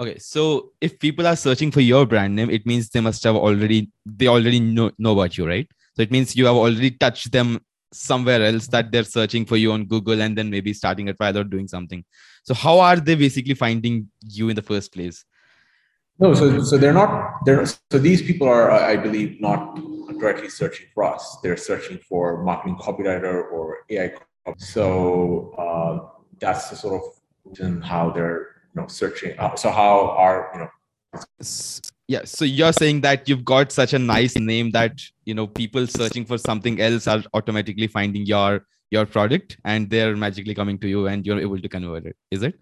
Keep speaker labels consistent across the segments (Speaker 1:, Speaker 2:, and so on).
Speaker 1: Okay, so if people are searching for your brand name, it means they must have already they already know, know about you, right? So it means you have already touched them somewhere else that they're searching for you on Google and then maybe starting a trial or doing something. So how are they basically finding you in the first place?
Speaker 2: No, so so they're not they're so these people are I believe not directly searching for us. They're searching for marketing copywriter or AI. So uh, that's the sort of how they're you know searching uh, so how are you know
Speaker 1: yeah so you're saying that you've got such a nice name that you know people searching for something else are automatically finding your your product and they're magically coming to you and you're able to convert it. Is it?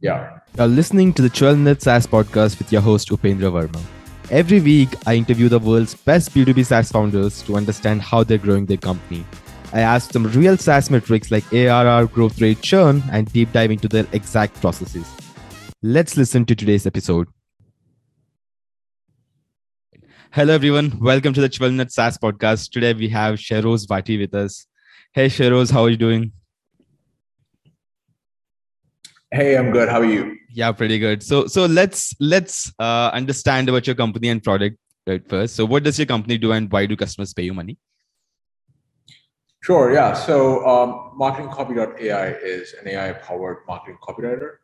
Speaker 2: Yeah.
Speaker 1: You're listening to the 12 minute SaaS podcast with your host Upendra Verma. Every week I interview the world's best B2B SaaS founders to understand how they're growing their company I asked some real SaaS metrics like ARR, growth rate, churn, and deep dive into their exact processes. Let's listen to today's episode. Hello, everyone. Welcome to the 12 Minute SaaS podcast. Today we have Shehroze Bhatti with us. Hey, Shehroze, how are you doing?
Speaker 2: Hey, I'm good. How are you?
Speaker 1: Yeah, pretty good. So, so let's let's uh, understand about your company and product right first. So, what does your company do, and why do customers pay you money?
Speaker 2: Sure, yeah. So um, marketingcopy.ai is an AI-powered marketing copywriter.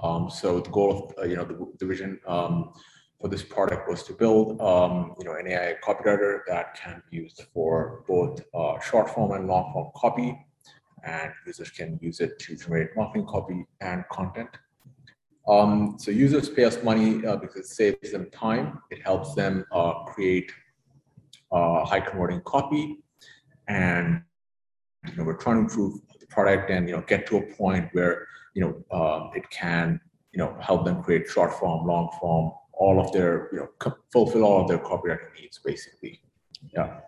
Speaker 2: Um, so the goal of, uh, you know, the, the vision um, for this product was to build, um, you know, an AI copywriter that can be used for both uh, short form and long form copy. And users can use it to generate marketing copy and content. Um, so users pay us money uh, because it saves them time. It helps them uh, create uh, high converting copy and you know we're trying to improve the product and you know get to a point where you know uh, it can you know help them create short form long form all of their you know co- fulfill all of their copywriting needs basically. Yeah.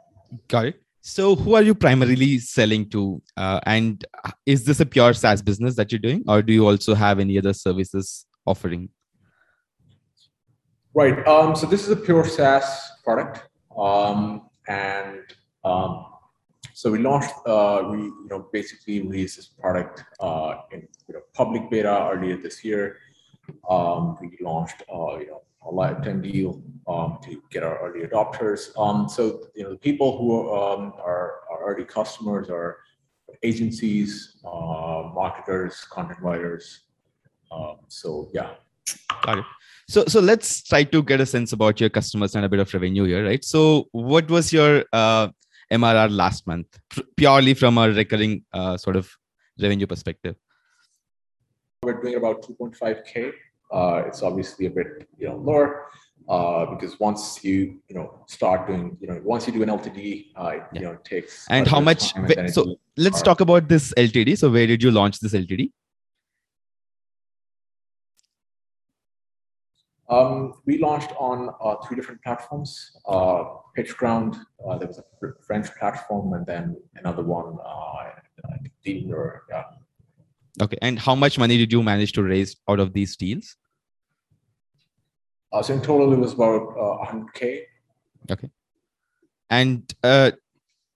Speaker 1: Got it. So who are you primarily selling to? Uh, and is this a pure saas business that you're doing or do you also have any other services offering?
Speaker 2: Right um, so this is a pure saas product um, and um, so we launched, uh, we you know basically released this product uh, in you know, public beta earlier this year. Um, we launched uh, you know a lifetime deal um, to get our early adopters. Um, so you know the people who um, are, are early customers are agencies, uh, marketers, content writers. Um, so yeah.
Speaker 1: Got it. So so let's try to get a sense about your customers and a bit of revenue here, right? So what was your uh, MRR last month, purely from a recurring uh, sort of revenue perspective?
Speaker 2: We're doing about 2.5k. Uh, it's obviously a bit you know lower uh, because once you you know start doing you know once you do an LTD, uh, it, yeah. you know it takes.
Speaker 1: And how much? And so let's talk about this LTD. So where did you launch this LTD?
Speaker 2: Um, we launched on uh, three different platforms. Uh, PitchGround, uh, there was a French platform, and then another one, uh, or yeah.
Speaker 1: Okay, and how much money did you manage to raise out of these deals?
Speaker 2: Uh, so in total, it was about uh, 100k.
Speaker 1: Okay, and uh,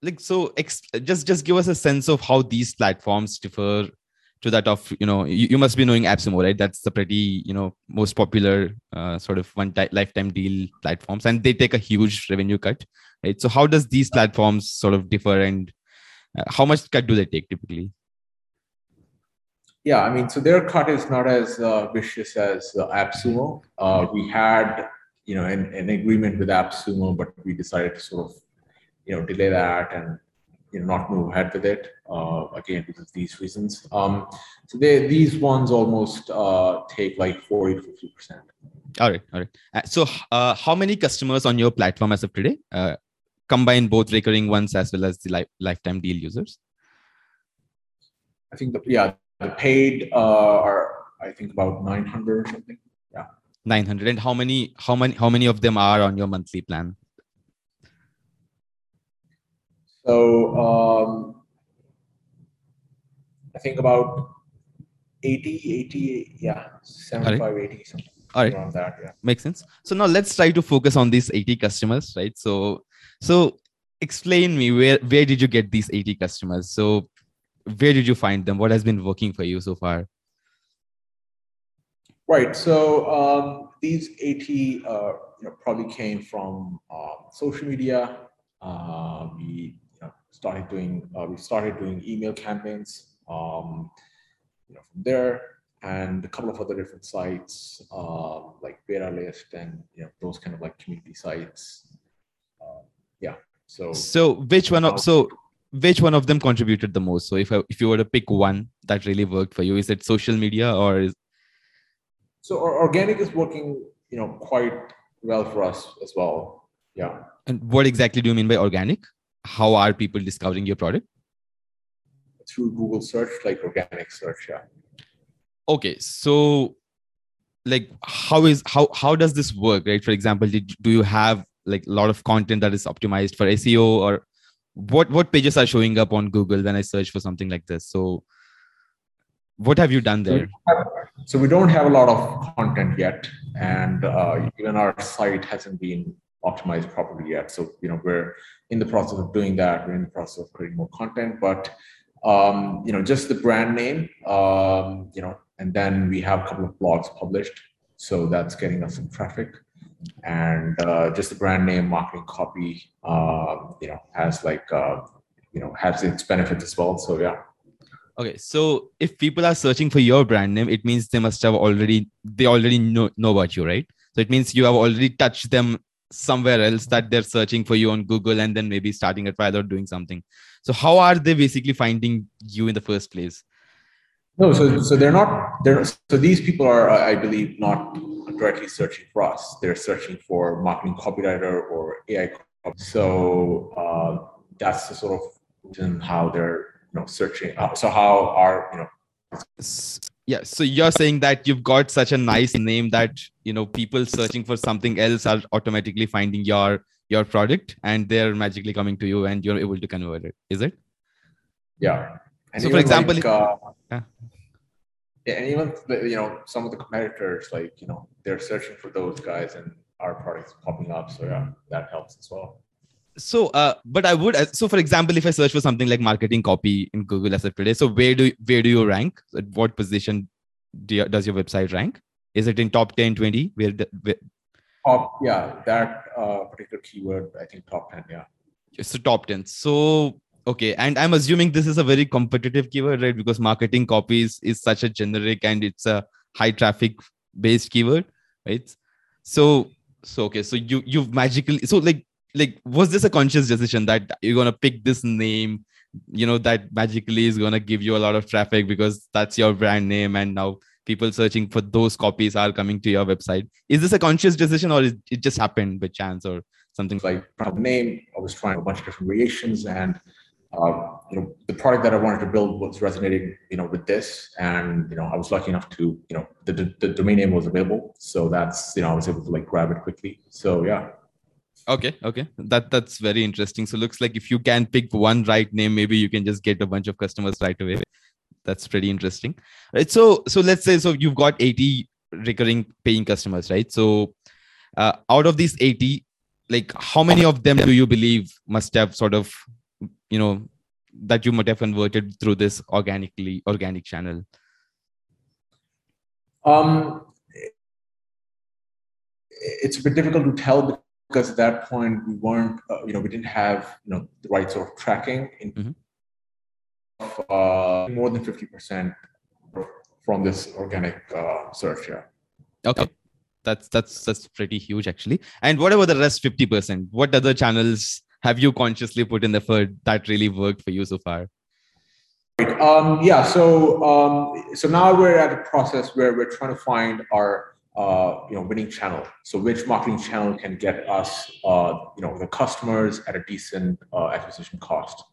Speaker 1: like so, ex- just just give us a sense of how these platforms differ to that of you know you, you must be knowing AppSumo, right? That's the pretty you know most popular uh, sort of one time lifetime deal platforms, and they take a huge revenue cut, right? So how does these platforms sort of differ, and uh, how much cut do they take typically?
Speaker 2: Yeah, I mean, so their cut is not as uh, vicious as uh, AppSumo. Uh, we had you know an, an agreement with AppSumo, but we decided to sort of you know delay that and you know not move ahead with it uh, again because of these reasons. Um, so they, these ones almost uh, take like 40 to 50 percent.
Speaker 1: All right, all right. Uh, so uh, how many customers on your platform as of today? Uh, combine both recurring ones as well as the li- lifetime deal users.
Speaker 2: I think the yeah the paid uh, are I think about 900 or something. Yeah.
Speaker 1: 900 and how many how many how many of them are on your monthly plan
Speaker 2: so um, I think about 80, 80, yeah, 75, right. 80, something.
Speaker 1: All right. Around that, yeah. Makes sense. So now let's try to focus on these 80 customers, right? So, so explain me where where did you get these 80 customers? So, where did you find them? What has been working for you so far?
Speaker 2: Right. So um, these 80 uh, you know, probably came from uh, social media. Uh, we started doing uh, we started doing email campaigns. Um, you know, from there, and a couple of other different sites um, like BetaList and you know those kind of like community sites. Um, yeah. So
Speaker 1: so which one of so which one of them contributed the most? So if I, if you were to pick one that really worked for you, is it social media or is
Speaker 2: so organic is working, you know, quite well for us as well. Yeah.
Speaker 1: And what exactly do you mean by organic? How are people discovering your product?
Speaker 2: Through Google search, like organic search, yeah.
Speaker 1: Okay, so like how is how how does this work, right? For example, did, do you have like a lot of content that is optimized for SEO or what what pages are showing up on Google when I search for something like this? So what have you done there?
Speaker 2: So we don't have a lot of content yet, and uh, even our site hasn't been optimized properly yet. So you know we're in the process of doing that. We're in the process of creating more content, but um, you know just the brand name, um, you know, and then we have a couple of blogs published, so that's getting us some traffic. And uh, just the brand name, marketing copy, uh, you know, has like uh, you know has its benefits as well. So yeah.
Speaker 1: Okay, so if people are searching for your brand name, it means they must have already they already know, know about you, right? So it means you have already touched them somewhere else that they're searching for you on Google and then maybe starting a trial or doing something. So how are they basically finding you in the first place?
Speaker 2: No, so so they're not they're so these people are I believe not directly searching for us. They're searching for marketing copywriter or AI. So uh, that's the sort of how they're you know searching uh, so how are you know
Speaker 1: yeah so you're saying that you've got such a nice name that you know people searching for something else are automatically finding your your product and they're magically coming to you and you're able to convert it. Is it?
Speaker 2: Yeah.
Speaker 1: And so for example like, uh,
Speaker 2: yeah. yeah and even you know some of the competitors like you know they're searching for those guys and our products popping up. So yeah that helps as well
Speaker 1: so uh, but i would so for example if i search for something like marketing copy in google as of today so where do where do you rank? At what position do you, does your website rank? Is it in top 10 20 where, the, where?
Speaker 2: Top yeah that uh, particular keyword i think top 10 yeah.
Speaker 1: It's so top 10 so okay and i'm assuming this is a very competitive keyword right? Because marketing copies is such a generic and it's a high traffic based keyword right? So so okay so you you've magically so like like was this a conscious decision that you're gonna pick this name you know that magically is gonna give you a lot of traffic because that's your brand name and now people searching for those copies are coming to your website? Is this a conscious decision or is it just happened by chance or something?
Speaker 2: Like the name i was trying a bunch of different variations and uh, you know the product that i wanted to build was resonating you know with this and you know i was lucky enough to you know the, the, the domain name was available. So that's you know i was able to like grab it quickly. So yeah
Speaker 1: okay. Okay. That that's very interesting. So looks like if you can pick one right name maybe you can just get a bunch of customers right away. That's pretty interesting. Right. So so let's say so you've got 80 recurring paying customers right? So uh, out of these 80 like how many of them do you believe must have sort of you know that you might have converted through this organically organic channel?
Speaker 2: Um it's a bit difficult to tell because at that point we weren't, uh, you know, we didn't have, you know, the right sort of tracking in mm-hmm. uh, more than 50% from this organic uh, search. Yeah.
Speaker 1: Okay. That's that's that's pretty huge actually. And what about the rest 50%? What other channels have you consciously put in the effort that really worked for you so far?
Speaker 2: Um, yeah. So um, so now we're at a process where we're trying to find our uh, you know winning channel. So which marketing channel can get us uh, you know the customers at a decent uh, acquisition cost?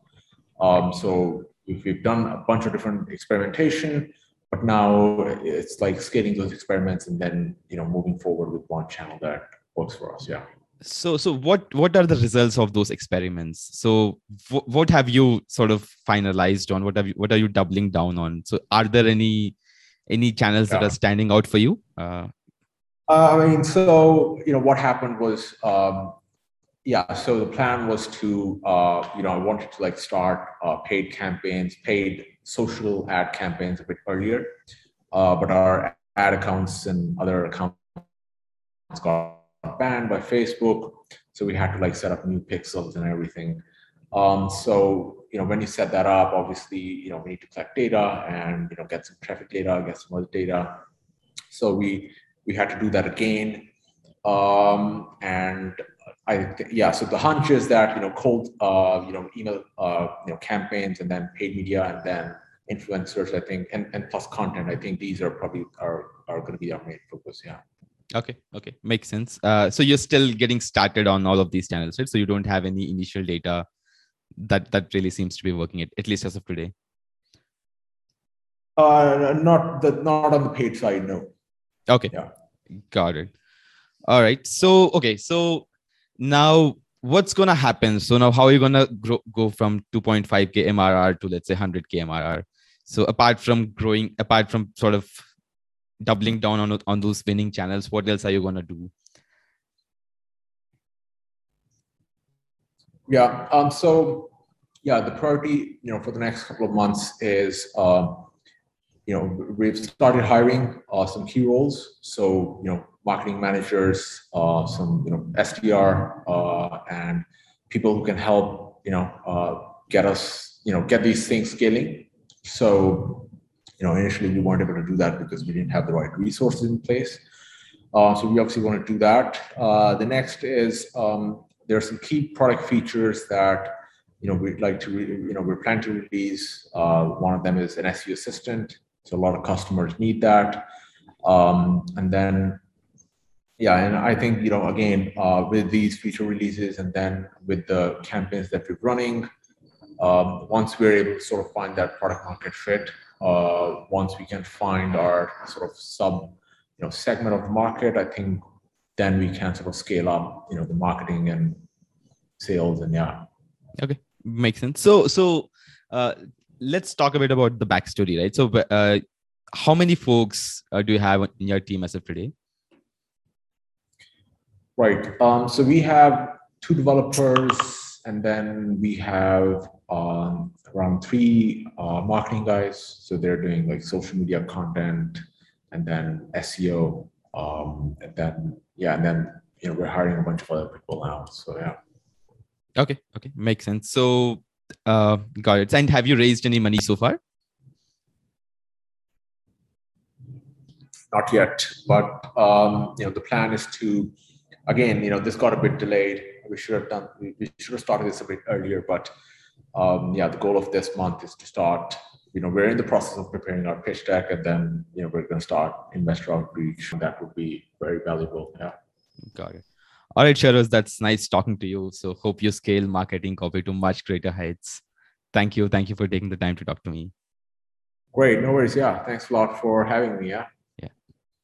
Speaker 2: Um, so we've done a bunch of different experimentation but now it's like scaling those experiments and then you know moving forward with one channel that works for us yeah.
Speaker 1: So so what what are the results of those experiments? So w- what have you sort of finalized on? What have you what are you doubling down on? So are there any any channels yeah. that are standing out for you? Uh,
Speaker 2: uh, I mean, so you know what happened was, um, yeah. So the plan was to, uh, you know, I wanted to like start uh, paid campaigns, paid social ad campaigns a bit earlier, uh, but our ad accounts and other accounts got banned by Facebook. So we had to like set up new pixels and everything. Um, so you know when you set that up, obviously you know we need to collect data and you know get some traffic data, get some other data. So we we had to do that again. Um, and I yeah, so the hunch is that you know cold uh, you know email uh, you know campaigns and then paid media and then influencers I think and, and plus content I think these are probably are are going to be our main focus yeah.
Speaker 1: Okay, okay, makes sense. Uh, so you're still getting started on all of these channels, right? So you don't have any initial data that that really seems to be working at, at least as of today.
Speaker 2: Uh, not the not on the paid side, no.
Speaker 1: Okay,
Speaker 2: Yeah.
Speaker 1: got it. All right. So okay, so now what's gonna happen? So now how are you gonna grow, go from 2.5k MRR to let's say 100k MRR? So apart from growing, apart from sort of doubling down on on those winning channels, what else are you gonna do?
Speaker 2: Yeah. Um, so yeah, the priority, you know, for the next couple of months is, um, you know, we've started hiring uh, some key roles. So you know, marketing managers, uh, some you know SDR, uh, and people who can help, you know, uh, get us, you know, get these things scaling. So you know, initially we weren't able to do that because we didn't have the right resources in place. Uh, so we obviously want to do that. Uh, the next is um, there are some key product features that you know we'd like to re- you know we're planning to release. Uh, one of them is an SEO assistant. So a lot of customers need that. Um, and then yeah, and I think you know again uh, with these feature releases and then with the campaigns that we're running, um, once we're able to sort of find that product market fit, uh, once we can find our sort of sub you know segment of the market, I think then we can sort of scale up you know the marketing and sales and yeah.
Speaker 1: Okay, makes sense. So so uh, let's talk a bit about the backstory, right? So uh, how many folks uh, do you have in your team as of today?
Speaker 2: Right. Um, so we have two developers, and then we have um, around three uh, marketing guys. So they're doing like social media content, and then SEO, um, and then yeah, and then you know we're hiring a bunch of other people now. So yeah.
Speaker 1: Okay, okay, makes sense. So uh, got it. And have you raised any money so far?
Speaker 2: not yet but um, you know the plan is to again you know this got a bit delayed we should have done we, we should have started this a bit earlier but um, yeah the goal of this month is to start you know we're in the process of preparing our pitch deck and then you know we're going to start investor outreach that would be very valuable yeah
Speaker 1: Got it. All right, Shehroze, that's nice talking to you. So hope you scale marketing copy to much greater heights. Thank you. Thank you for taking the time to talk to me.
Speaker 2: great no worries yeah thanks a lot for having me yeah